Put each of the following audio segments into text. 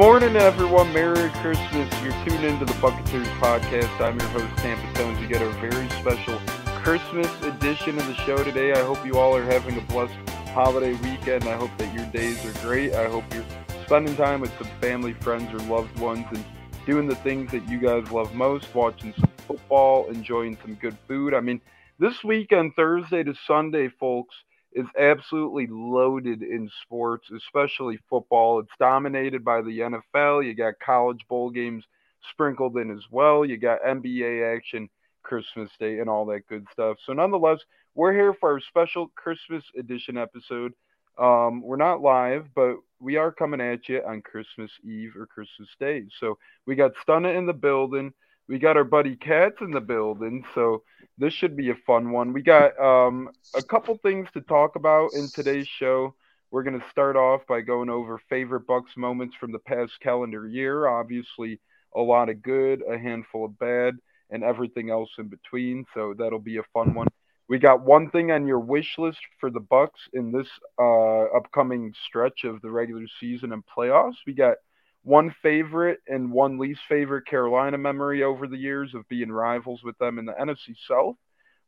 Morning, everyone. Merry Christmas. You're tuned into the Bucketeers podcast. I'm your host, Tampa Stones. We get a very special Christmas edition of the show today. I hope you all are having a blessed holiday weekend. I hope that your days are great. I hope you're spending time with some family, friends, or loved ones and doing the things that you guys love most, watching some football, enjoying some good food. I mean, this weekend, Thursday to Sunday, folks, is absolutely loaded in sports, especially football. It's dominated by the NFL. You got college bowl games sprinkled in as well. You got NBA action Christmas Day and all that good stuff. So, nonetheless, we're here for our special Christmas edition episode. Um, we're not live, but we are coming at you on Christmas Eve or Christmas Day. So, we got Stunna in the building. We got our buddy Cats in the building. So, this should be a fun one. We got um, a couple things to talk about in today's show. We're going to start off by going over favorite Bucks moments from the past calendar year. Obviously, a lot of good, a handful of bad, and everything else in between. So that'll be a fun one. We got one thing on your wish list for the Bucks in this uh, upcoming stretch of the regular season and playoffs. We got one favorite and one least favorite Carolina memory over the years of being rivals with them in the NFC South.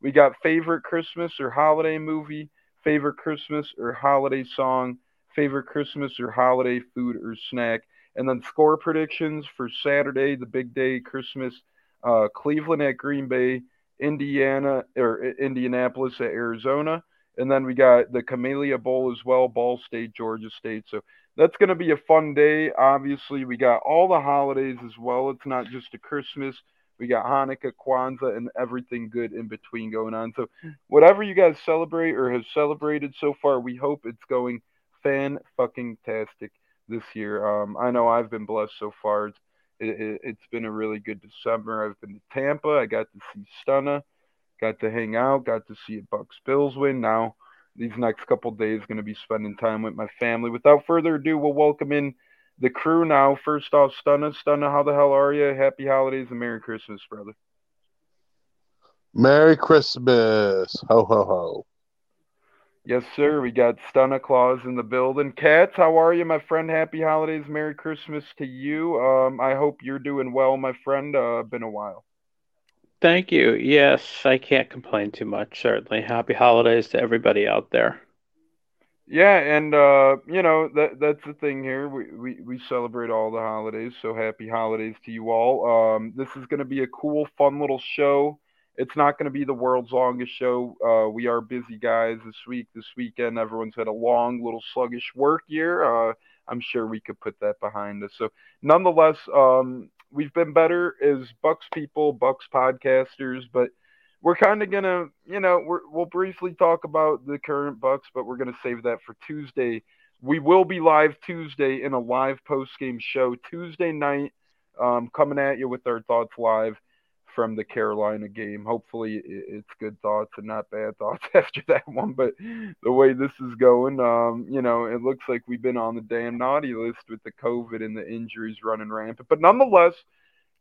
We got favorite Christmas or holiday movie, favorite Christmas or holiday song, favorite Christmas or holiday food or snack, and then score predictions for Saturday, the big day, Christmas, uh, Cleveland at Green Bay, Indiana or Indianapolis at Arizona, and then we got the Camellia Bowl as well, Ball State, Georgia State. So that's going to be a fun day. Obviously, we got all the holidays as well. It's not just a Christmas. We got Hanukkah, Kwanzaa, and everything good in between going on. So, whatever you guys celebrate or have celebrated so far, we hope it's going fan fucking tastic this year. Um, I know I've been blessed so far. It's, it, has been a really good December. I've been to Tampa. I got to see Stunna, got to hang out, got to see a Bucks Bills win. Now these next couple days going to be spending time with my family. Without further ado, we'll welcome in the crew now. First off, Stunna, Stunna, how the hell are you? Happy holidays and Merry Christmas, brother. Merry Christmas. Ho, ho, ho. Yes, sir. We got Stunna Claus in the building. Cats, how are you, my friend? Happy holidays. Merry Christmas to you. Um, I hope you're doing well, my friend. Uh, been a while. Thank you. Yes, I can't complain too much, certainly. Happy holidays to everybody out there. Yeah, and uh, you know, that that's the thing here. We, we we celebrate all the holidays, so happy holidays to you all. Um, this is gonna be a cool, fun little show. It's not gonna be the world's longest show. Uh, we are busy guys this week, this weekend. Everyone's had a long, little sluggish work year. Uh, I'm sure we could put that behind us. So, nonetheless, um, we've been better as Bucks people, Bucks podcasters, but we're kind of gonna, you know, we will briefly talk about the current Bucks, but we're gonna save that for Tuesday. We will be live Tuesday in a live post game show Tuesday night, um, coming at you with our thoughts live from the Carolina game. Hopefully, it's good thoughts and not bad thoughts after that one. But the way this is going, um, you know, it looks like we've been on the damn naughty list with the COVID and the injuries running rampant. But nonetheless,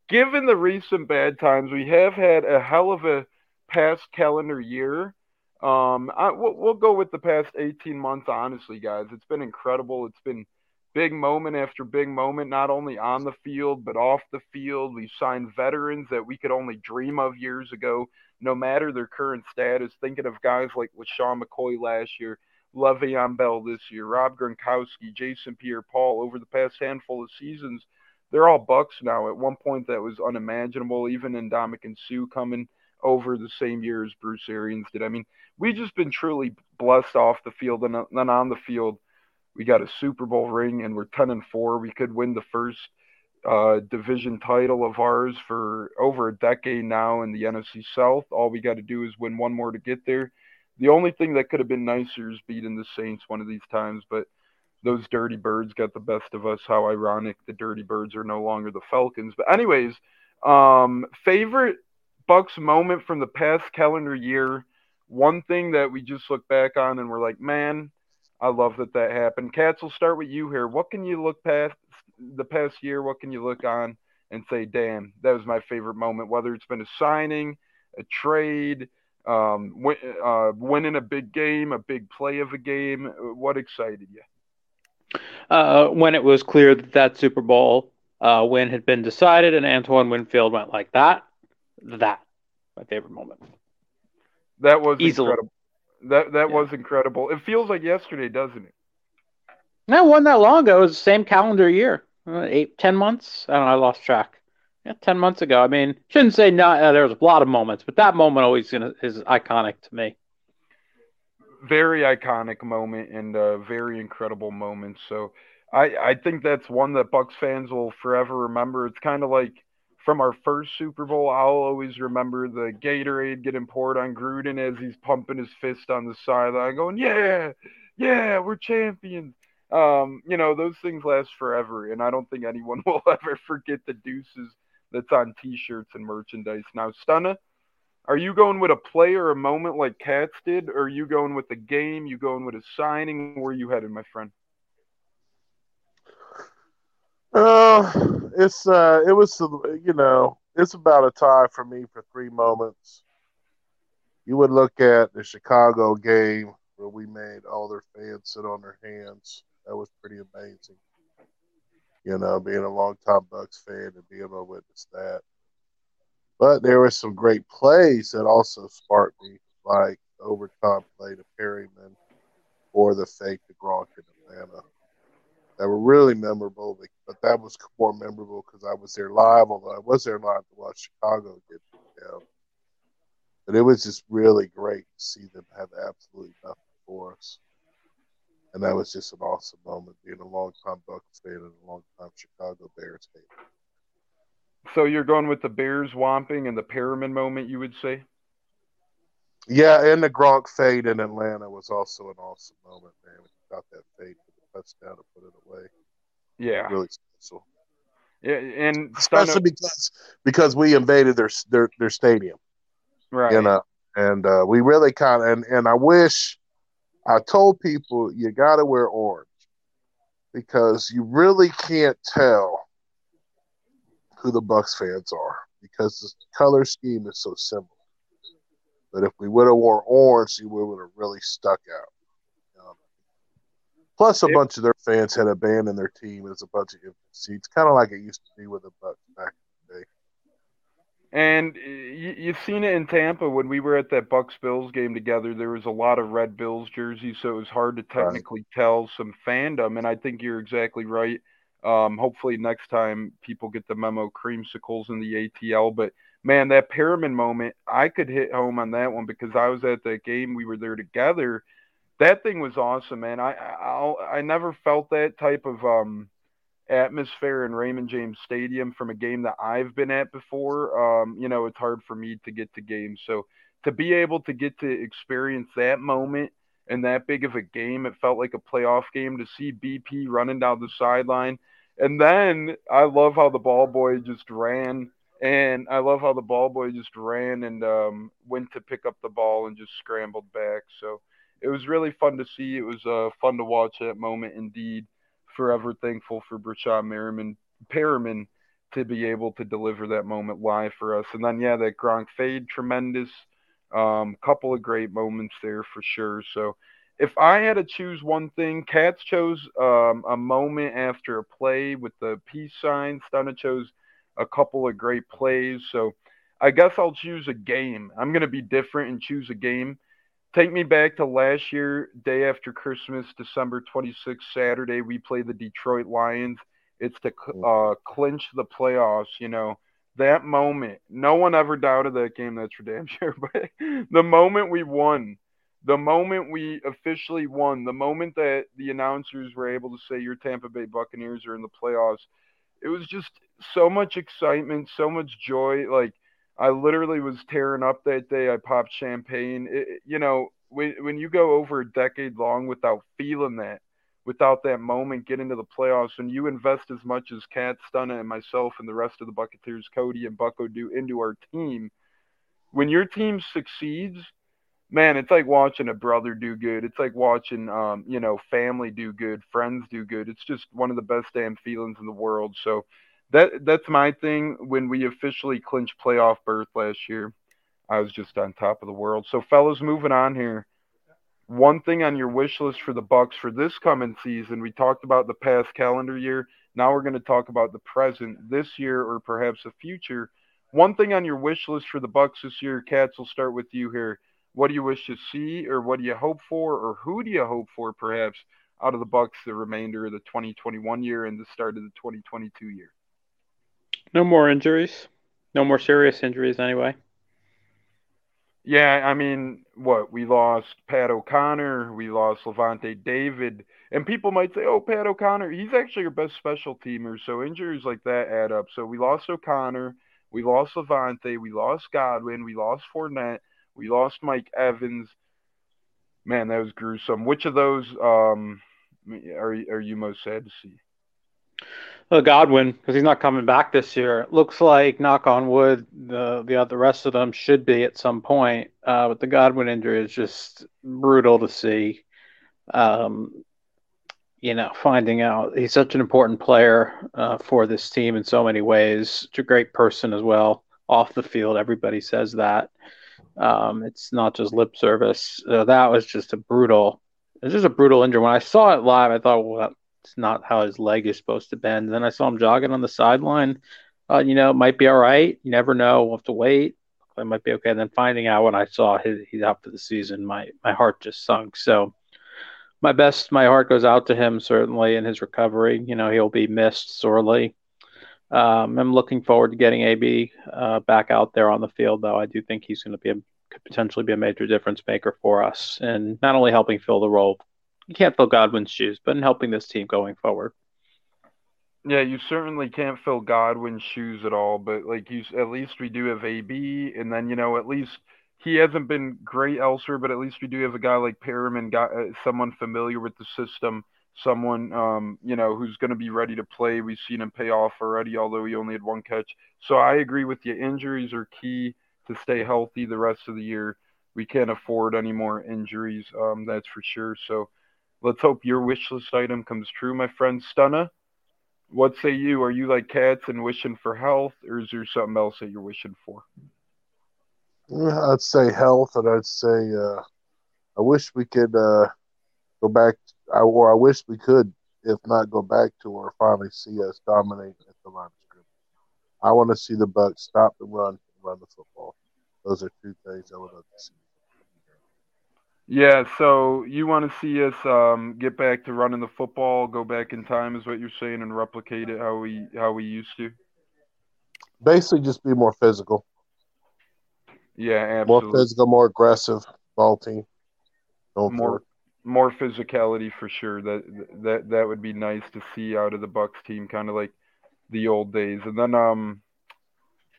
given the recent bad times, we have had a hell of a past calendar year. Um, I, we'll, we'll go with the past 18 months, honestly, guys. It's been incredible. It's been big moment after big moment, not only on the field, but off the field. We've signed veterans that we could only dream of years ago, no matter their current status. Thinking of guys like LeSean McCoy last year, Le'Veon Bell this year, Rob Gronkowski, Jason Pierre Paul over the past handful of seasons. They're all Bucks now. At one point, that was unimaginable, even in and sue coming over the same year as Bruce Arians did. I mean, we've just been truly blessed off the field and then on the field we got a Super Bowl ring, and we're ten and four. We could win the first uh, division title of ours for over a decade now in the NFC South. All we got to do is win one more to get there. The only thing that could have been nicer is beating the Saints one of these times, but those dirty birds got the best of us. How ironic the dirty birds are no longer the Falcons. But anyways, um, favorite Bucks moment from the past calendar year. One thing that we just look back on and we're like, man, I love that that happened. Cats, we'll start with you here. What can you look past the past year? What can you look on and say, damn, that was my favorite moment? Whether it's been a signing, a trade, um, win, uh, winning a big game, a big play of a game. What excited you? Uh, when it was clear that that Super Bowl uh, win had been decided and Antoine Winfield went like that, that my favorite moment. That was Easily. incredible. That that yeah. was incredible. It feels like yesterday, doesn't it? No, it wasn't that long ago. It was the same calendar year. Uh, eight, ten months. I don't know. I lost track. Yeah, ten months ago. I mean, shouldn't say not. Uh, there was a lot of moments, but that moment always gonna, is iconic to me. Very iconic moment and a very incredible moment. So, I I think that's one that Bucks fans will forever remember. It's kind of like from our first Super Bowl, I'll always remember the Gatorade getting poured on Gruden as he's pumping his fist on the sideline, going, "Yeah, yeah, we're champions." Um, you know, those things last forever, and I don't think anyone will ever forget the deuces that's on T-shirts and merchandise. Now, Stunna, are you going with a play or a moment like Cats did, or are you going with the game? You going with a signing? Where you headed, my friend? Uh, it's uh, it was you know, it's about a tie for me for three moments. You would look at the Chicago game where we made all their fans sit on their hands. That was pretty amazing. You know, being a longtime Bucks fan and being able to witness that. But there were some great plays that also sparked me, like overtime play to Perriman or the fake to Gronk in Atlanta that were really memorable. But that was more memorable because I was there live, although I was there live to watch Chicago get down. But it was just really great to see them have absolutely nothing for us. And that was just an awesome moment, being a long-time Bucs fan and a long-time Chicago Bears fan. So you're going with the Bears whomping and the Perriman moment, you would say? Yeah, and the Gronk fade in Atlanta was also an awesome moment, man. We got that fade touchdown to put it away. Yeah, really special. Yeah, and especially because because we invaded their their their stadium, right? You know, and uh, we really kind of and and I wish I told people you got to wear orange because you really can't tell who the Bucks fans are because the color scheme is so similar. But if we would have worn orange, you would have really stuck out. Plus, a bunch of their fans had abandoned their team as a bunch of empty seats, kind of like it used to be with the Bucks back in the day. And you, you've seen it in Tampa when we were at that Bucks Bills game together. There was a lot of red Bills jerseys, so it was hard to technically right. tell some fandom. And I think you're exactly right. Um, hopefully next time people get the memo creamsicles in the ATL. But man, that Perriman moment, I could hit home on that one because I was at that game. We were there together that thing was awesome, man. I I I never felt that type of um atmosphere in Raymond James Stadium from a game that I've been at before. Um, you know, it's hard for me to get to games, so to be able to get to experience that moment and that big of a game, it felt like a playoff game to see BP running down the sideline. And then I love how the ball boy just ran and I love how the ball boy just ran and um, went to pick up the ball and just scrambled back. So it was really fun to see. It was uh, fun to watch that moment. Indeed, forever thankful for Breshad Merriman, Perriman to be able to deliver that moment live for us. And then yeah, that Gronk fade, tremendous. Um, couple of great moments there for sure. So if I had to choose one thing, Cats chose um, a moment after a play with the peace sign. Stunna chose a couple of great plays. So I guess I'll choose a game. I'm going to be different and choose a game. Take me back to last year, day after Christmas, December 26th, Saturday. We play the Detroit Lions. It's to uh, clinch the playoffs. You know that moment. No one ever doubted that game. That's for damn sure. But the moment we won, the moment we officially won, the moment that the announcers were able to say your Tampa Bay Buccaneers are in the playoffs, it was just so much excitement, so much joy. Like I literally was tearing up that day. I popped champagne. It, you know, when when you go over a decade long without feeling that, without that moment, get into the playoffs, and you invest as much as Cat Stunna and myself and the rest of the Buccaneers, Cody and Bucko do into our team. When your team succeeds, man, it's like watching a brother do good. It's like watching, um, you know, family do good, friends do good. It's just one of the best damn feelings in the world. So that that's my thing. When we officially clinched playoff berth last year, I was just on top of the world. So, fellas, moving on here. one thing on your wish list for the Bucks for this coming season. We talked about the past calendar year. Now we're going to talk about the present this year or perhaps the future. One thing on your wish list for the Bucks this year, Cats. We'll start with you here. What do you wish to see, or what do you hope for, or who do you hope for, perhaps, out of the Bucks the remainder of the 2021 year and the start of the 2022 year? No more injuries. No more serious injuries, anyway. Yeah, I mean, what we lost Pat O'Connor, we lost Lavonte David, and people might say, "Oh, Pat O'Connor, he's actually your best special teamer." So injuries like that add up. So we lost O'Connor, we lost Lavonte. we lost Godwin, we lost Fournette, we lost Mike Evans. Man, that was gruesome. Which of those um, are are you most sad to see? Well, Godwin, because he's not coming back this year. It looks like, knock on wood, the the the rest of them should be at some point. Uh, but the Godwin injury is just brutal to see. Um, you know, finding out he's such an important player uh, for this team in so many ways. Such a great person as well off the field. Everybody says that. Um, it's not just lip service. Uh, that was just a brutal. It's just a brutal injury. When I saw it live, I thought, well, it's not how his leg is supposed to bend. And then I saw him jogging on the sideline. Uh, you know, it might be all right. You never know. We'll have to wait. It might be okay. And then finding out when I saw his, he's out for the season, my my heart just sunk. So my best, my heart goes out to him certainly in his recovery. You know, he'll be missed sorely. Um, I'm looking forward to getting AB uh, back out there on the field, though. I do think he's going to be a, could potentially be a major difference maker for us, and not only helping fill the role you can't fill Godwin's shoes, but in helping this team going forward. Yeah, you certainly can't fill Godwin's shoes at all, but like you, at least we do have AB, and then you know at least he hasn't been great elsewhere, but at least we do have a guy like Perriman, guy, uh, someone familiar with the system, someone um, you know who's going to be ready to play. We've seen him pay off already, although he only had one catch. So I agree with you. Injuries are key to stay healthy the rest of the year. We can't afford any more injuries, um, that's for sure. So Let's hope your wish list item comes true, my friend Stunna. What say you? Are you like cats and wishing for health, or is there something else that you're wishing for? I'd say health, and I'd say uh, I wish we could uh, go back, or I wish we could, if not go back to, or finally see us dominate at the line of scrimmage. I want to see the Bucks stop the run and run the football. Those are two things I would love to see. Yeah, so you want to see us um, get back to running the football, go back in time, is what you're saying, and replicate it how we how we used to. Basically, just be more physical. Yeah, absolutely. More physical, more aggressive ball team. more more physicality for sure. That that that would be nice to see out of the Bucks team, kind of like the old days. And then um,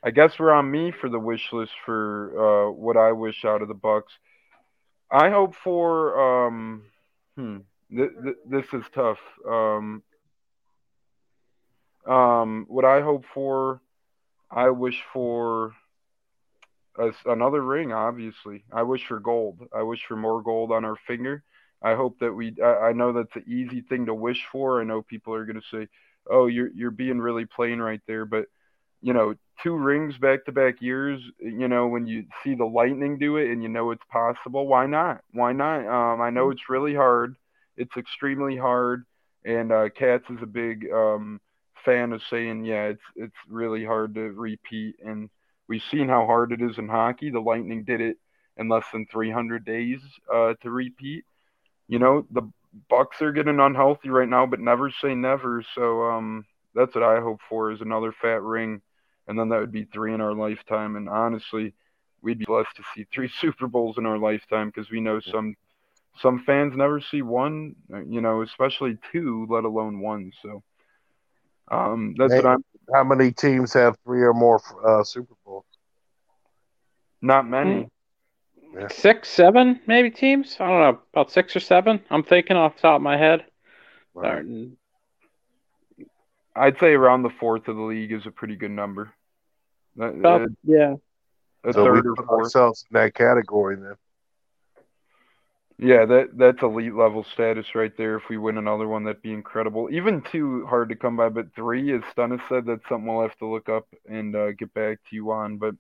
I guess we're on me for the wish list for uh, what I wish out of the Bucks. I hope for um, hmm, th- th- this is tough. Um, um, what I hope for, I wish for a, another ring. Obviously, I wish for gold. I wish for more gold on our finger. I hope that we. I, I know that's an easy thing to wish for. I know people are going to say, "Oh, you're you're being really plain right there," but you know, two rings back to back years, you know, when you see the Lightning do it and you know it's possible, why not? Why not? Um, I know it's really hard. It's extremely hard. And uh, Cats is a big um, fan of saying, yeah, it's it's really hard to repeat. And we've seen how hard it is in hockey. The Lightning did it in less than 300 days uh, to repeat. You know, the Bucks are getting unhealthy right now, but never say never. So um, that's what I hope for is another fat ring and then that would be three in our lifetime. And honestly, we'd be blessed to see three Super Bowls in our lifetime because we know some some fans never see one, you know, especially two, let alone one. So um, that's hey, what I'm. How many teams have three or more uh, Super Bowls? Not many. Yeah. Six, seven, maybe teams. I don't know about six or seven. I'm thinking off the top of my head. Right. I'd say around the fourth of the league is a pretty good number. Uh, yeah. A so third we put fourth. ourselves in that category then. Yeah, that that's elite level status right there. If we win another one, that'd be incredible. Even two hard to come by, but three, as Stunna said, that's something we'll have to look up and uh, get back to you on. But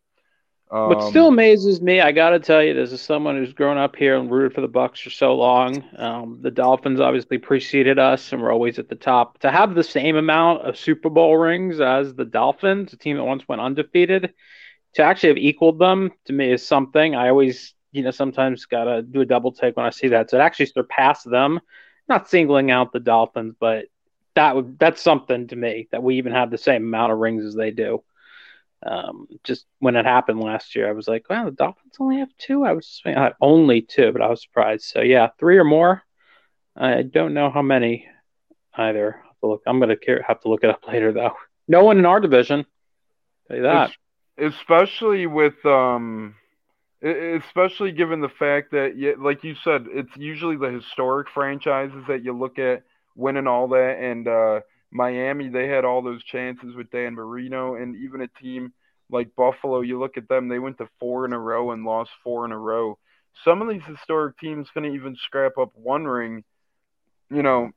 Um, what still amazes me, I got to tell you, this is someone who's grown up here and rooted for the Bucks for so long. Um, the Dolphins obviously preceded us, and we're always at the top. To have the same amount of Super Bowl rings as the Dolphins, a team that once went undefeated, to actually have equaled them to me is something. I always, you know, sometimes gotta do a double take when I see that. So to actually surpass them, not singling out the Dolphins, but that would that's something to me that we even have the same amount of rings as they do. Um, just when it happened last year, I was like, wow, the Dolphins only have two. I was uh, only two, but I was surprised. So yeah, three or more. I don't know how many either. look, I'm gonna have to look it up later though. No one in our division. That. Especially with um, especially given the fact that, like you said, it's usually the historic franchises that you look at winning all that, and uh, Miami, they had all those chances with Dan Marino, and even a team like Buffalo, you look at them, they went to four in a row and lost four in a row. Some of these historic teams couldn't even scrap up one ring. You know,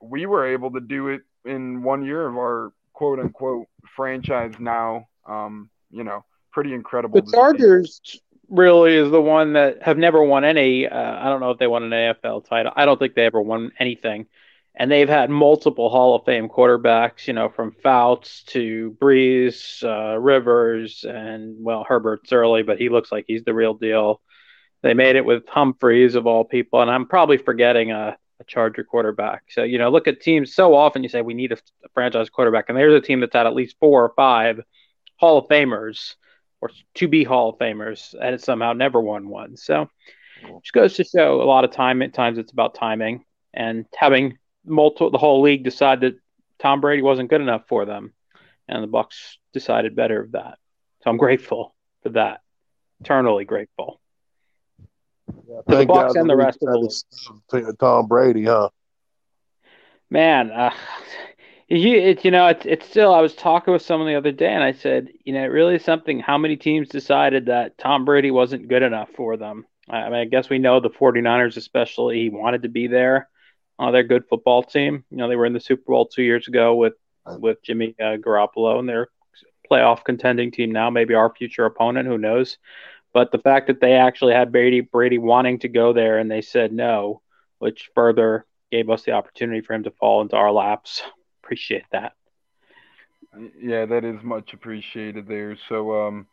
we were able to do it in one year of our quote unquote franchise now. Um, you know, pretty incredible. The Chargers really is the one that have never won any. Uh, I don't know if they won an AFL title. I don't think they ever won anything and they've had multiple Hall of Fame quarterbacks, you know, from Fouts to Brees, uh, Rivers, and well, Herbert's early, but he looks like he's the real deal. They made it with Humphreys of all people, and I'm probably forgetting a, a Charger quarterback. So you know, look at teams. So often you say we need a, a franchise quarterback, and there's a team that's had at least four or five Hall of Famers or to be Hall of Famers, and it somehow never won one. So, just goes to show a lot of time. At times, it's about timing and having multiple the whole league decided that Tom Brady wasn't good enough for them, and the Bucks decided better of that. So I'm grateful for that. Eternally grateful. Yeah, to the Bucks and the rest of the. Tom Brady, huh? Man, uh, you, it, you know, it's it's still. I was talking with someone the other day, and I said, you know, it really is something. How many teams decided that Tom Brady wasn't good enough for them? I mean, I guess we know the 49ers, especially, he wanted to be there. Uh, they're a good football team. You know, they were in the Super Bowl two years ago with with Jimmy uh, Garoppolo, and they're playoff contending team now. Maybe our future opponent, who knows? But the fact that they actually had Brady Brady wanting to go there and they said no, which further gave us the opportunity for him to fall into our laps. Appreciate that. Yeah, that is much appreciated there. So, um,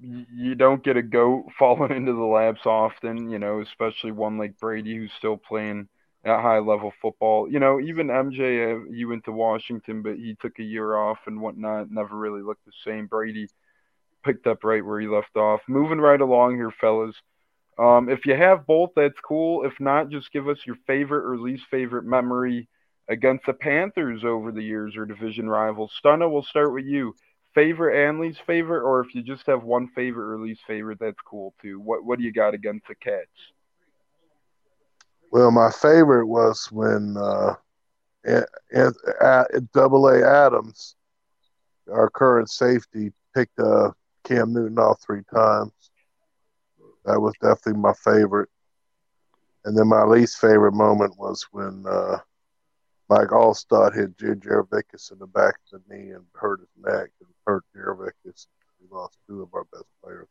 you don't get a goat falling into the laps often, you know, especially one like Brady who's still playing at high level football. You know, even MJ, uh, he went to Washington, but he took a year off and whatnot. Never really looked the same. Brady picked up right where he left off. Moving right along here, fellas. Um, if you have both, that's cool. If not, just give us your favorite or least favorite memory against the Panthers over the years or division rivals. Stunna, we'll start with you. Favorite and least favorite, or if you just have one favorite or least favorite, that's cool too. What what do you got against the Cats? Well, my favorite was when uh, Double A Adams, our current safety, picked uh, Cam Newton off three times. That was definitely my favorite. And then my least favorite moment was when uh, Mike Alstott hit Jurevicius in the back of the knee and hurt his neck and hurt Jurevicius. We lost two of our best players.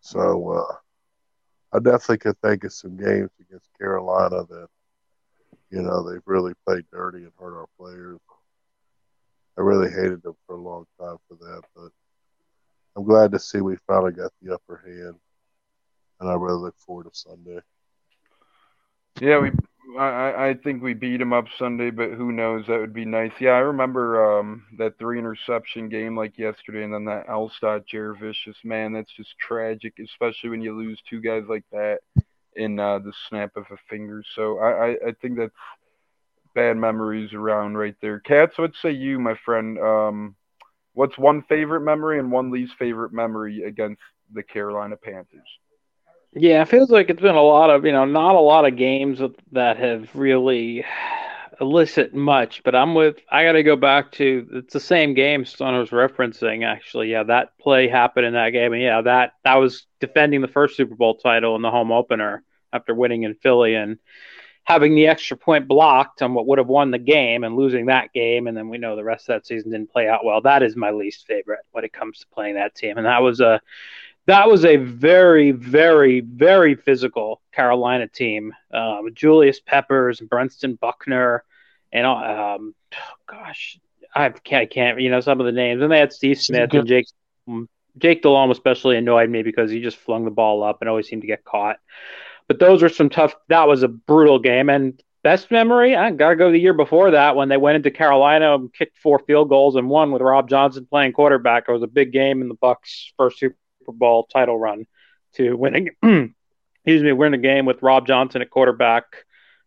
So uh, I definitely could think of some games against Carolina that, you know, they've really played dirty and hurt our players. I really hated them for a long time for that, but I'm glad to see we finally got the upper hand, and I really look forward to Sunday. Yeah, we I, I think we beat him up Sunday, but who knows? That would be nice. Yeah, I remember um, that three interception game like yesterday, and then that Alstott Jurevicius. Man, that's just tragic, especially when you lose two guys like that in uh, the snap of a finger. So I, I, I think that's bad memories around right there. Cats, what say you, my friend? Um, what's one favorite memory and one least favorite memory against the Carolina Panthers? Yeah, it feels like it's been a lot of, you know, not a lot of games that have really elicit much, but I'm with, I got to go back to, it's the same game Stone was referencing, actually. Yeah, that play happened in that game. And yeah, that, that was defending the first Super Bowl title in the home opener after winning in Philly. And having the extra point blocked on what would have won the game and losing that game, and then we know the rest of that season didn't play out well. That is my least favorite when it comes to playing that team, and that was a that was a very, very, very physical Carolina team. Um, Julius Peppers, Brentson Buckner, and um, oh gosh, I can't, I can't, you know, some of the names. And they had Steve Smith and Jake. Jake Delhomme especially annoyed me because he just flung the ball up and always seemed to get caught. But those were some tough. That was a brutal game. And best memory, I gotta go the year before that when they went into Carolina and kicked four field goals and won with Rob Johnson playing quarterback. It was a big game in the Bucks' first Super Bowl title run to winning. excuse me, win a game with Rob Johnson at quarterback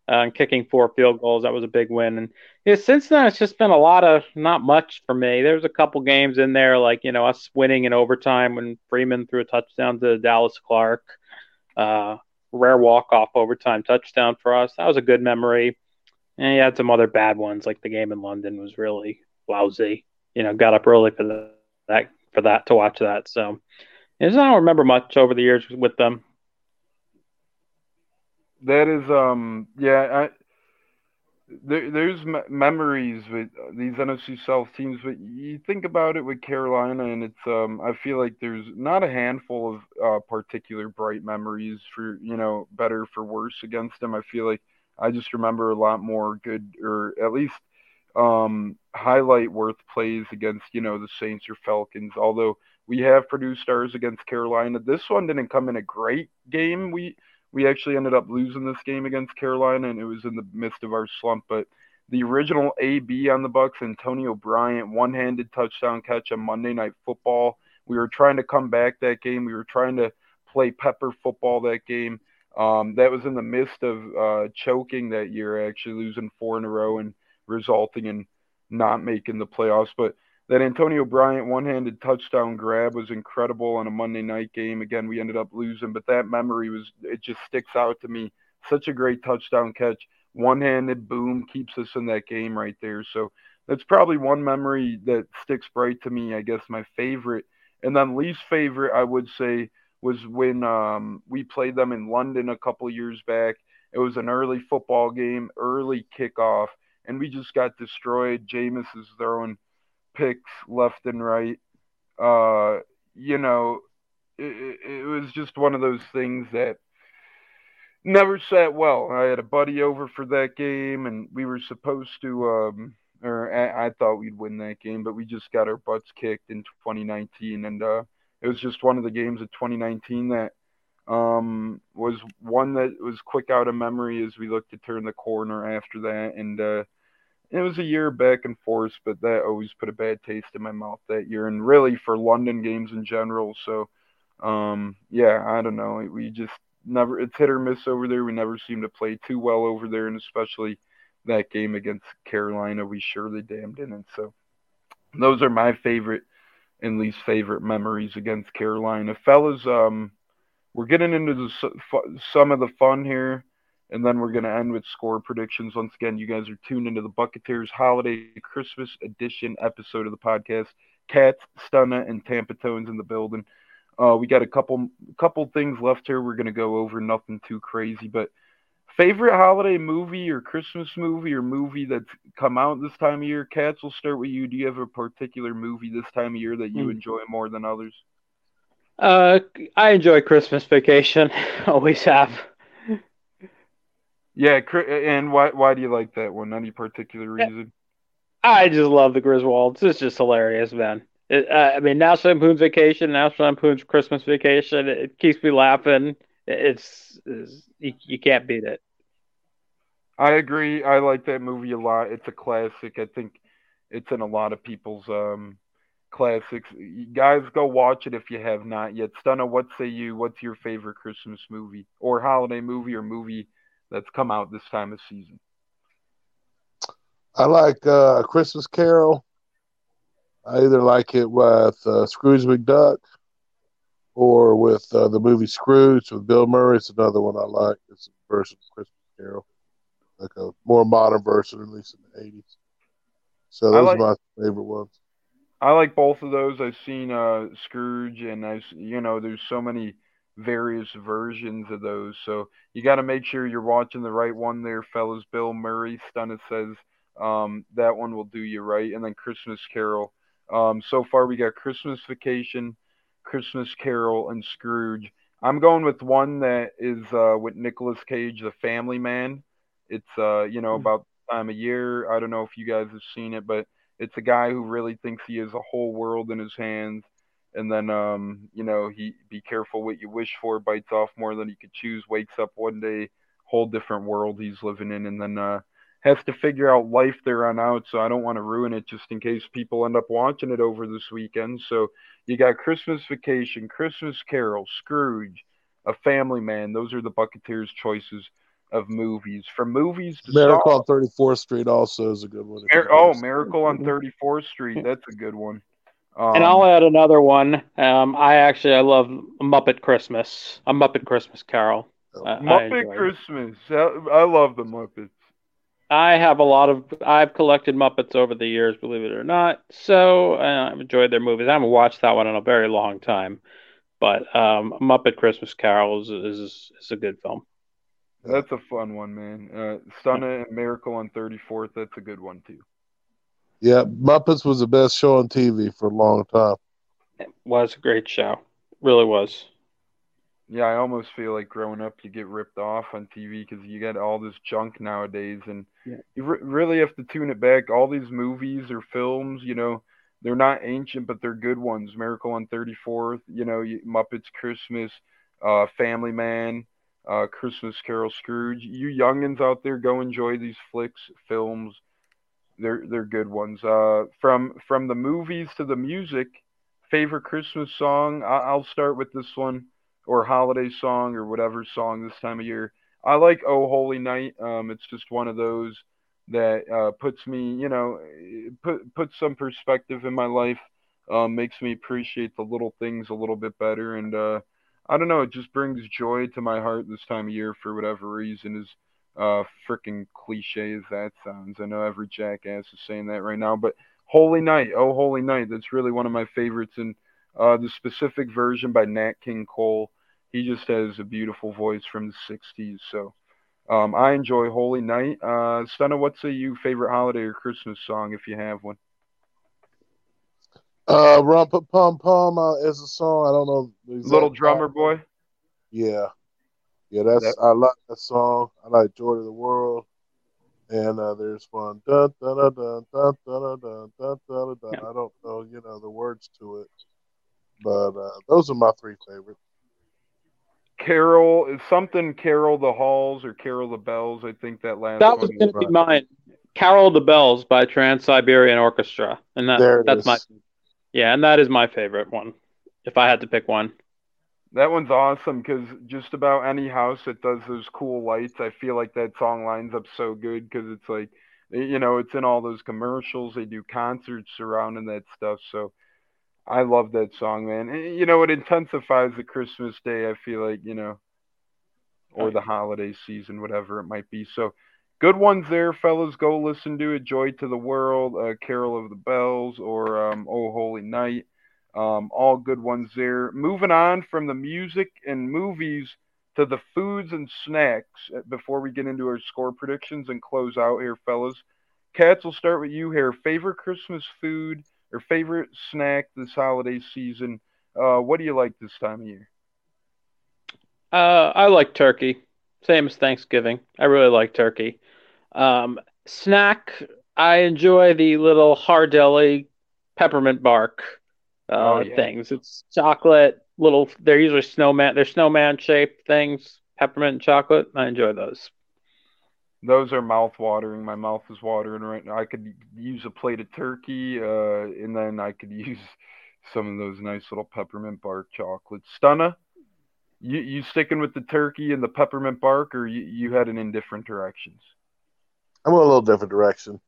uh, and kicking four field goals. That was a big win. And yeah, since then, it's just been a lot of not much for me. There's a couple games in there, like you know us winning in overtime when Freeman threw a touchdown to Dallas Clark. Uh, rare walk off overtime touchdown for us. That was a good memory. And you had some other bad ones, like the game in London was really lousy. You know, got up early for the, that for that to watch that. So, I don't remember much over the years with them. That is, um, yeah, I, there, there's memories with these NFC South teams, but you think about it with Carolina, and it's, um, I feel like there's not a handful of uh, particular bright memories for, you know, better for worse against them. I feel like I just remember a lot more good, or at least um, highlight worth plays against, you know, the Saints or Falcons, although we have produced Stars against Carolina. This one didn't come in a great game. We we actually ended up losing this game against Carolina, and it was in the midst of our slump. But the original AB on the Bucks, Antonio Bryant, one-handed touchdown catch on Monday Night Football. We were trying to come back that game. We were trying to play pepper football that game. Um, that was in the midst of uh, choking that year, actually losing four in a row and resulting in not making the playoffs. But that Antonio Bryant one-handed touchdown grab was incredible on a Monday night game. Again, we ended up losing, but that memory was it just sticks out to me. Such a great touchdown catch, one-handed boom keeps us in that game right there. So that's probably one memory that sticks bright to me. I guess my favorite, and then least favorite, I would say, was when um, we played them in London a couple years back. It was an early football game, early kickoff, and we just got destroyed. Jameis is throwing picks left and right. Uh, you know, it, it was just one of those things that never sat well. I had a buddy over for that game, and we were supposed to, um, or I, I thought we'd win that game, but we just got our butts kicked in 2019, and uh, it was just one of the games of 2019 that um, was one that was quick out of memory as we looked to turn the corner after that, and uh, it was a year back and forth, but that always put a bad taste in my mouth that year, and really for London games in general. So, um, yeah, I don't know. We just never it's hit or miss over there. We never seem to play too well over there, and especially that game against Carolina, we surely damn didn't. So, those are my favorite and least favorite memories against Carolina, fellas. Um, we're getting into the, some of the fun here. And then we're going to end with score predictions. Once again, you guys are tuned into the Bucketeers Holiday Christmas Edition episode of the podcast. Cats, Stunna, and Tampa Tones in the building. Uh, we got a couple couple things left here. We're going to go over nothing too crazy, but favorite holiday movie or Christmas movie or movie that's come out this time of year. Cats, we'll start with you. Do you have a particular movie this time of year that you mm. enjoy more than others? Uh, I enjoy Christmas Vacation. Always have. Yeah, and why why do you like that one? Any particular reason? I just love the Griswolds. It's just hilarious, man. It, uh, I mean, National Lampoon's Vacation, National Lampoon's Christmas Vacation. It, it keeps me laughing. It's, it's you, you can't beat it. I agree. I like that movie a lot. It's a classic. I think it's in a lot of people's um, classics. You guys, go watch it if you have not yet. Stunna, what say you? What's your favorite Christmas movie or holiday movie or movie that's come out this time of season? I like uh, Christmas Carol. I either like it with uh, Scrooge McDuck or with uh, the movie Scrooge with Bill Murray. It's another one I like. It's a version of Christmas Carol, like a more modern version, at least in the '80s. So those like, are my favorite ones. I like both of those. I've seen uh, Scrooge, and I, you know, there's so many various versions of those. So you got to make sure you're watching the right one there, fellas. Bill Murray, Stunna says um, that one will do you right. And then Christmas Carol. Um, so far, we got Christmas Vacation, Christmas Carol, and Scrooge. I'm going with one that is uh, with Nicolas Cage, The Family Man. It's uh, you know hmm. about time of year. I don't know if you guys have seen it, but it's a guy who really thinks he has a whole world in his hands and then um, you know he be careful what you wish for bites off more than he could choose wakes up one day whole different world he's living in and then uh, has to figure out life there on out so i don't want to ruin it just in case people end up watching it over this weekend. So you got christmas vacation christmas carol scrooge a family man those are the bucketeers choices of movies. From movies to miracle on 34th street also is a good one Mar- oh miracle on 34th street that's a good one um, and I'll add another one. Um, I actually I love Muppet Christmas. A Muppet Christmas Carol. Muppet I Christmas. I love the Muppets. I have a lot of. I've collected Muppets over the years, believe it or not. So uh, I've enjoyed their movies. I haven't watched that one in a very long time, but um, Muppet Christmas Carol is, is is a good film. That's a fun one, man. Uh, Stunna and Miracle on 34th. That's a good one too. Yeah, Muppets was the best show on TV for a long time. It was a great show. Really was. Yeah, I almost feel like growing up, you get ripped off on TV because you get all this junk nowadays, and yeah. you re- really have to tune it back. All these movies or films, you know, they're not ancient, but they're good ones. Miracle on 34th, you know, Muppets Christmas, uh, Family Man, uh, Christmas Carol, Scrooge. You youngins out there, go enjoy these flicks, films they're they're good ones. Uh, from from the movies to the music, favorite Christmas song. I, will start with this one, or holiday song, or whatever song this time of year. I like "Oh Holy Night." Um, it's just one of those that uh, puts me, you know, put puts some perspective in my life. Um, makes me appreciate the little things a little bit better, and uh, I don't know, it just brings joy to my heart this time of year for whatever reason. Is uh, freaking cliche as that sounds. I know every jackass is saying that right now, but Holy Night, oh Holy Night, that's really one of my favorites. And uh, the specific version by Nat King Cole, he just has a beautiful voice from the '60s. So um, I enjoy Holy Night. Uh, Stunna, what's a you favorite holiday or Christmas song if you have one? Uh, Rumpa Pum Pum uh, is a song. I don't know. Little Drummer Boy. Yeah. Yeah, that's that, I like that song. I like Joy to the World. And uh, there's one dun dun dun dun dun dun dun dun dun dun. I don't know, you know, the words to it, but uh, those are my three favorites. Carol is something. Carol the Halls or Carol the Bells. I think that last. That was going to be mine. Carol the Bells by Trans Siberian Orchestra, and that that's is. my. Yeah, and that is my favorite one. If I had to pick one. That one's awesome because just about any house that does those cool lights, I feel like that song lines up so good because it's like, you know, it's in all those commercials. They do concerts surrounding that stuff. So I love that song, man. And, you know, it intensifies the Christmas day, I feel like, you know, or the holiday season, whatever it might be. So good ones there, fellas. Go listen to it. Joy to the World, uh, Carol of the Bells, or um, Oh Holy Night. Um, all good ones there. Moving on from the music and movies to the foods and snacks uh, before we get into our score predictions and close out here, fellas. Cats, we'll start with you here. Favorite Christmas food or favorite snack this holiday season? Uh, what do you like this time of year? Uh, I like turkey. Same as Thanksgiving. I really like turkey. Um, snack, I enjoy the little Ghirardelli peppermint bark uh, oh, yeah. things. It's chocolate, little. They're usually snowman. They're snowman shaped things. Peppermint chocolate. I enjoy those. Those are mouth watering. My mouth is watering right now. I could use a plate of turkey, uh, and then I could use some of those nice little peppermint bark chocolates. Stunna, you you sticking with the turkey and the peppermint bark, or you, you heading in different directions? I'm a little different direction.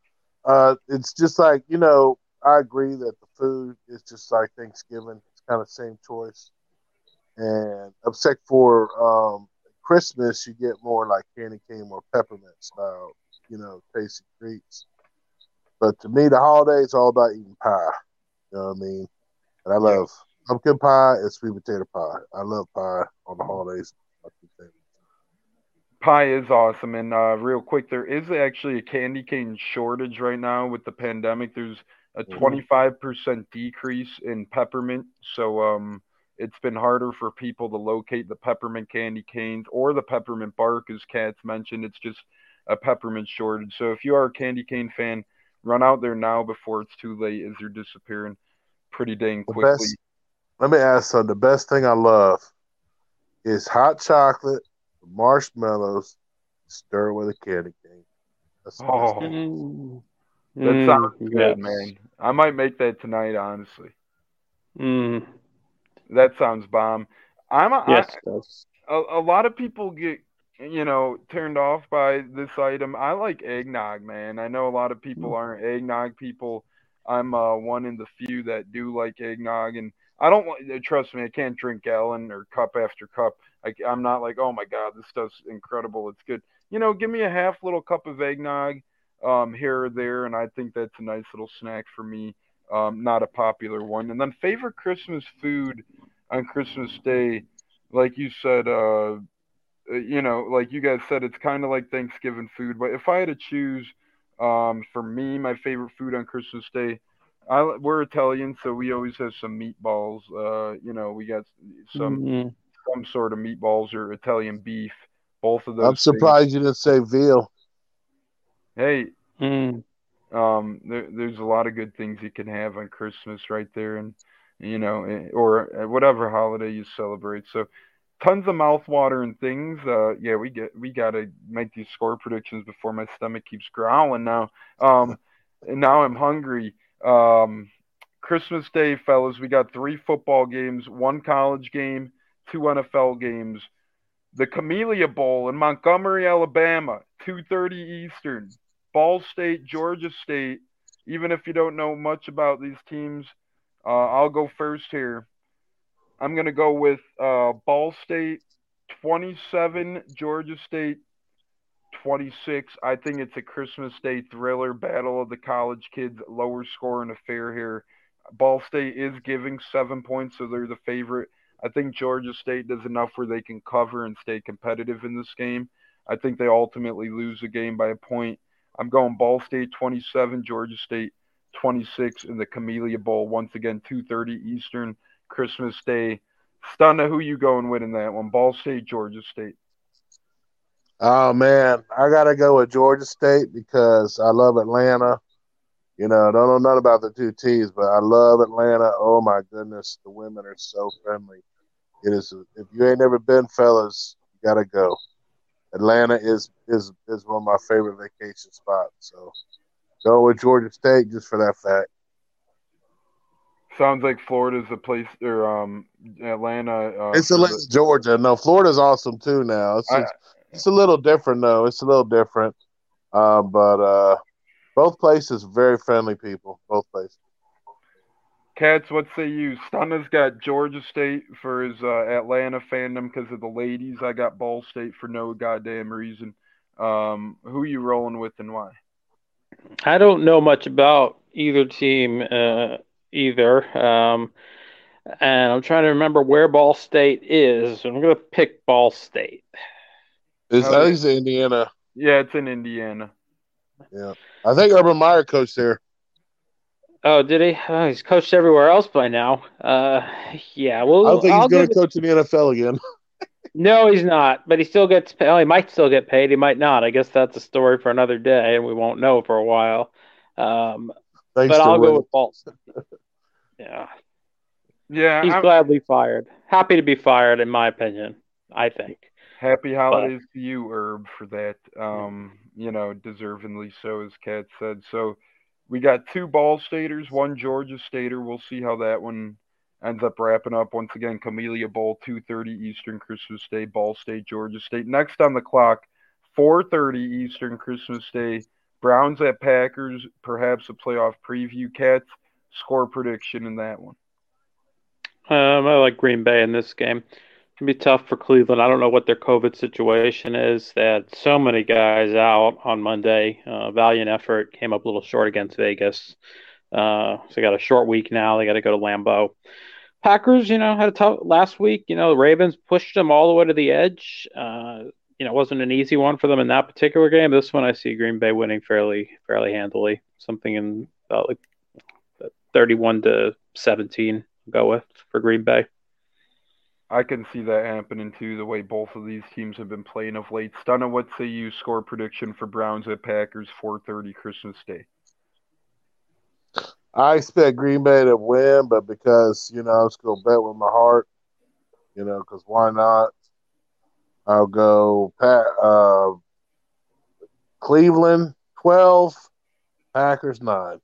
Uh, it's just like you know, I agree that the food is just like Thanksgiving. It's kind of same choice. And except for um, Christmas, you get more like candy cane or peppermint style, you know, tasty treats. But to me, the holidays are all about eating pie. You know what I mean? And I love pumpkin pie and sweet potato pie. I love pie on the holidays. Pie is awesome, and uh, real quick, there is actually a candy cane shortage right now with the pandemic. There's a 25% mm-hmm. decrease in peppermint, so um, it's been harder for people to locate the peppermint candy canes or the peppermint bark, as Katz mentioned. It's just a peppermint shortage. So if you are a candy cane fan, run out there now before it's too late, as they're disappearing pretty dang quickly. Best, let me ask something. The best thing I love is hot chocolate, marshmallows, stir with a candy cane. That's oh, mm. that sounds mm, good, yes. man. I might make that tonight, honestly. Mm. That sounds bomb. I'm a, yes, I, a, a lot of people get you know turned off by this item. I like eggnog, man. I know a lot of people mm. aren't eggnog people. I'm uh, one in the few that do like eggnog, and I don't uh, trust me. I can't drink gallon or cup after cup. I, I'm not like, oh my god, this stuff's incredible. It's good. You know, give me a half little cup of eggnog um, here or there, and I think that's a nice little snack for me. Um, not a popular one. And then favorite Christmas food on Christmas Day, like you said, uh, uh you know, like you guys said, it's kind of like Thanksgiving food. But if I had to choose, um, for me, my favorite food on Christmas Day, I, we're Italian, so we always have some meatballs. Uh, you know, we got some mm-hmm. some sort of meatballs or Italian beef. Both of those. I'm surprised things. you didn't say veal. Hey, mm. um, there, there's a lot of good things you can have on Christmas right there, and you know, eh, or whatever holiday you celebrate. So, tons of mouthwatering things. Uh, yeah, we get we gotta make these score predictions before my stomach keeps growling now. Um, and now I'm hungry. Um, Christmas Day, fellas, we got three football games, one college game, two NFL games. The Camellia Bowl in Montgomery, Alabama, 2:30 Eastern. Ball State, Georgia State. Even if you don't know much about these teams, uh, I'll go first here. I'm going to go with uh, Ball State 27, Georgia State 26. I think it's a Christmas Day thriller, battle of the college kids, lower score scoring affair here. Ball State is giving seven points, so they're the favorite. I think Georgia State does enough where they can cover and stay competitive in this game. I think they ultimately lose the game by a point. I'm going Ball State 27, Georgia State 26 in the Camellia Bowl. Once again, 2:30 Eastern, Christmas Day. Stunna, who you going with in that one? Ball State, Georgia State. Oh man, I gotta go with Georgia State because I love Atlanta. You know, I don't know nothing about the two T's, but I love Atlanta. Oh my goodness, the women are so friendly. It is. If you ain't never been, fellas, you gotta go. Atlanta is is is one of my favorite vacation spots. So go with Georgia State just for that fact. Sounds like Florida's a place, or um, Atlanta. Uh, it's Atlanta, Georgia. No, Florida's awesome too. Now it's, I, it's, it's a little different though. It's a little different, um, but uh, both places very friendly people. Both places. Cats, what say you? Stunna's got Georgia State for his uh, Atlanta fandom because of the ladies. I got Ball State for no goddamn reason. Um, who you rolling with and why? I don't know much about either team uh, either. Um, and I'm trying to remember where Ball State is. I'm going to pick Ball State. Is I think it's Indiana. Yeah, it's in Indiana. Yeah. I think Urban Meyer coached there. Oh, did he? Oh, he's coached everywhere else by now. Uh, yeah. Well, I don't think he's going to coach in the NFL again. no, he's not. But he still gets. Paid. Well, he might still get paid. He might not. I guess that's a story for another day, and we won't know for a while. Um, Thanks but I'll go with Ball. yeah. Yeah. He's I'm... gladly fired. Happy to be fired, in my opinion. I think. Happy holidays but... to you, Herb, for that. Um, you know, deservingly so, as Kat said. So we got two Ball Staters, one Georgia Stater. We'll see how that one ends up wrapping up. Once again, Camellia Bowl, 2.30 Eastern Christmas Day, Ball State, Georgia State. Next on the clock, 4.30 Eastern Christmas Day, Browns at Packers, perhaps a playoff preview. Cats, score prediction in that one. Um, I like Green Bay in this game can be tough for Cleveland. I don't know what their COVID situation is. They had so many guys out on Monday. Uh, valiant effort came up a little short against Vegas. Uh, so they got a short week now. They got to go to Lambeau. Packers, you know, had a tough last week. You know, Ravens pushed them all the way to the edge. Uh, you know, it wasn't an easy one for them in that particular game. This one, I see Green Bay winning fairly, fairly handily. Something in about like thirty-one to seventeen. Go with for Green Bay. I can see that happening too. The way both of these teams have been playing of late. Stunna, what say you? Score prediction for Browns at Packers, four thirty Christmas Day. I expect Green Bay to win, but because you know I'm just gonna bet with my heart, you know, because why not? I'll go Pat, uh, Cleveland twelve, Packers nine.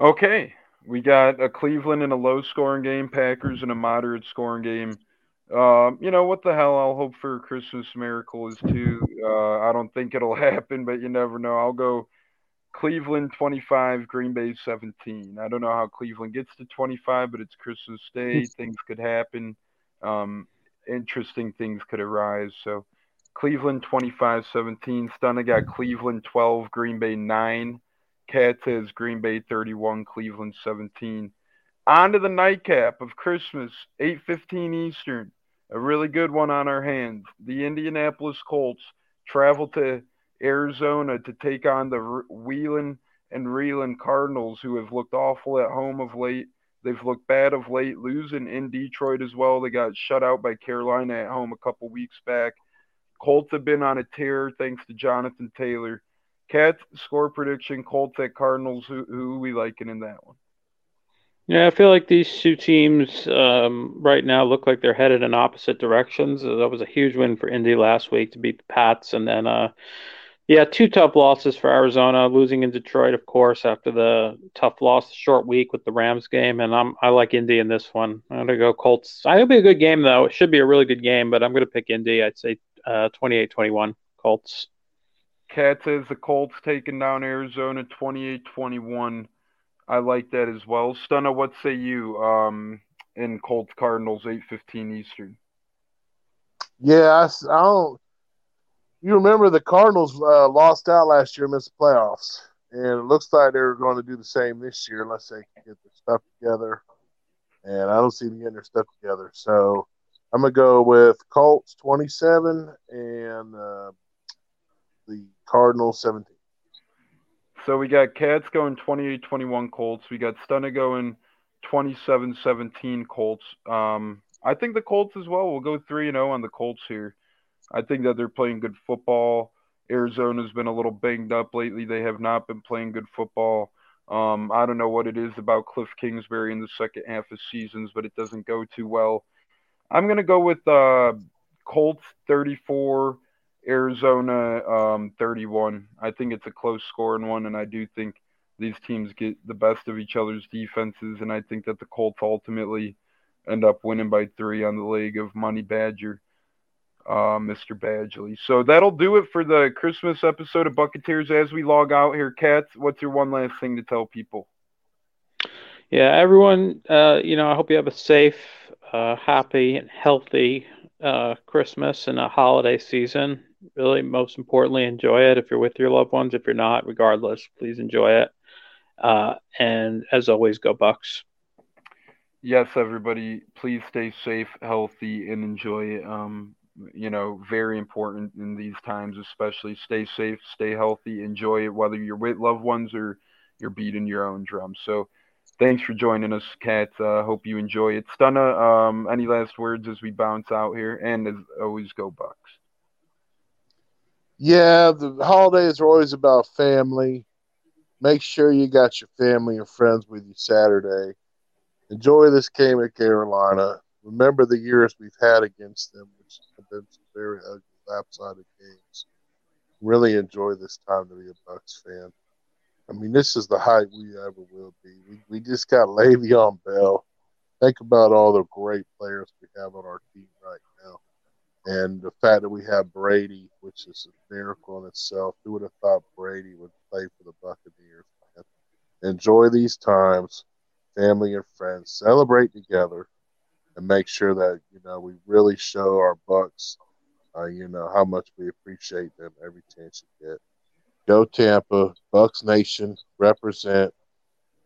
Okay, we got a Cleveland in a low scoring game, Packers in a moderate scoring game. Uh, you know what the hell? I'll hope for a Christmas miracle is too. Uh, I don't think it'll happen, but you never know. I'll go Cleveland 25, Green Bay 17. I don't know how Cleveland gets to 25, but it's Christmas Day. things could happen. Um, interesting things could arise. So Cleveland 25 17. Stunna got Cleveland 12, Green Bay 9. Cat Green Bay 31, Cleveland 17. On to the nightcap of Christmas, 8:15 Eastern. A really good one on our hands. The Indianapolis Colts travel to Arizona to take on the Wheeling and Reeling Cardinals, who have looked awful at home of late. They've looked bad of late, losing in Detroit as well. They got shut out by Carolina at home a couple weeks back. Colts have been on a tear thanks to Jonathan Taylor. Cat score prediction: Colts at Cardinals. Who who we liking in that one? Yeah, I feel like these two teams um, right now look like they're headed in opposite directions. That was a huge win for Indy last week to beat the Pats, and then uh, yeah, two tough losses for Arizona, losing in Detroit, of course, after the tough loss, short week with the Rams game. And I'm I like Indy in this one. I'm gonna go Colts. It'll be a good game though. It should be a really good game, but I'm gonna pick Indy. I'd say uh, 28-21 Colts. Cat says the Colts taking down Arizona 28-21. I like that as well. Stunna, what say you? Um, in Colts Cardinals 8:15 Eastern. Yeah, I, I don't you remember the Cardinals uh, lost out last year, missed the playoffs, and it looks like they're going to do the same this year unless they get their stuff together. And I don't see them getting their stuff together, so I'm gonna go with Colts 27 and uh, the Cardinals 17. So we got Cats going 28-21 Colts. We got Stunna going 27-17 Colts. Um, I think the Colts as well. We'll go 3 0 on the Colts here. I think that they're playing good football. Arizona's been a little banged up lately. They have not been playing good football. Um, I don't know what it is about Cliff Kingsbury in the second half of seasons, but it doesn't go too well. I'm going to go with uh, Colts 34, Arizona um, 31. I think it's a close scoring one, and I do think these teams get the best of each other's defenses, and I think that the Colts ultimately end up winning by three on the leg of Money Badger uh, Mr. Badgley. So that'll do it for the Christmas episode of Bucketeers. As we log out here, Cats, what's your one last thing to tell people? Yeah, everyone, uh, you know, I hope you have a safe, uh, happy, and healthy uh, Christmas and a holiday season. Really, most importantly, enjoy it if you're with your loved ones. If you're not, regardless, please enjoy it. Uh, and as always, go Bucks. Yes, everybody, please stay safe, healthy, and enjoy it. Um, you know, very important in these times, especially stay safe, stay healthy, enjoy it, whether you're with loved ones or you're beating your own drum. So thanks for joining us, Kat. Uh, hope you enjoy it. Stunna, um, any last words as we bounce out here? And as always, go Bucks. Yeah, the holidays are always about family. Make sure you got your family and friends with you Saturday. Enjoy this game at Carolina. Remember the years we've had against them, which have been some very ugly lopsided games. Really enjoy this time to be a Bucks fan. I mean, this is the height we ever will be. We, we just got Le'Veon Bell. Think about all the great players we have on our team right. And the fact that we have Brady, which is a miracle in itself. Who would have thought Brady would play for the Buccaneers? Enjoy these times, family and friends. Celebrate together and make sure that you know we really show our Bucks, uh, you know, how much we appreciate them every chance you get. Go Tampa, Bucks Nation, represent.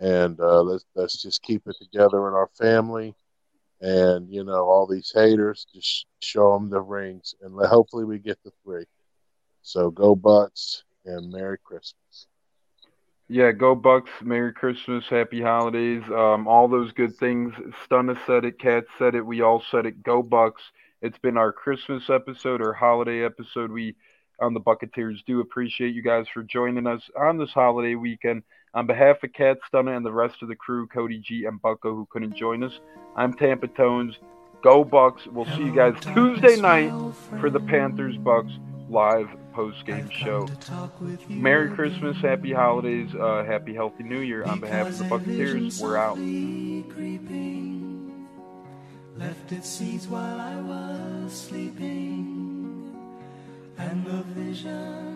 and uh, let's let's just keep it together in our family. And you know, all these haters, just show them the rings, and hopefully we get the three. So go Bucks and Merry Christmas. Yeah, go Bucks. Merry Christmas, Happy Holidays. Um, all those good things. Stunna said it, Cat said it, we all said it. Go Bucks. It's been our Christmas episode or holiday episode. We on the Bucketeers do appreciate you guys for joining us on this holiday weekend. On behalf of Cat Stunna and the rest of the crew, Cody G and Bucko who couldn't join us, I'm Tampa Tones. Go Bucks. We'll see you guys Tuesday night for the Panthers Bucks live post game show. Merry Christmas, Happy Holidays, uh, Happy Healthy New Year. On behalf of the Bucketeers, we're out. Left its seeds while I was sleeping, and the vision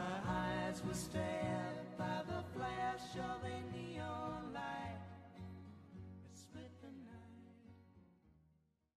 my eyes were stared by the flash of a neon light.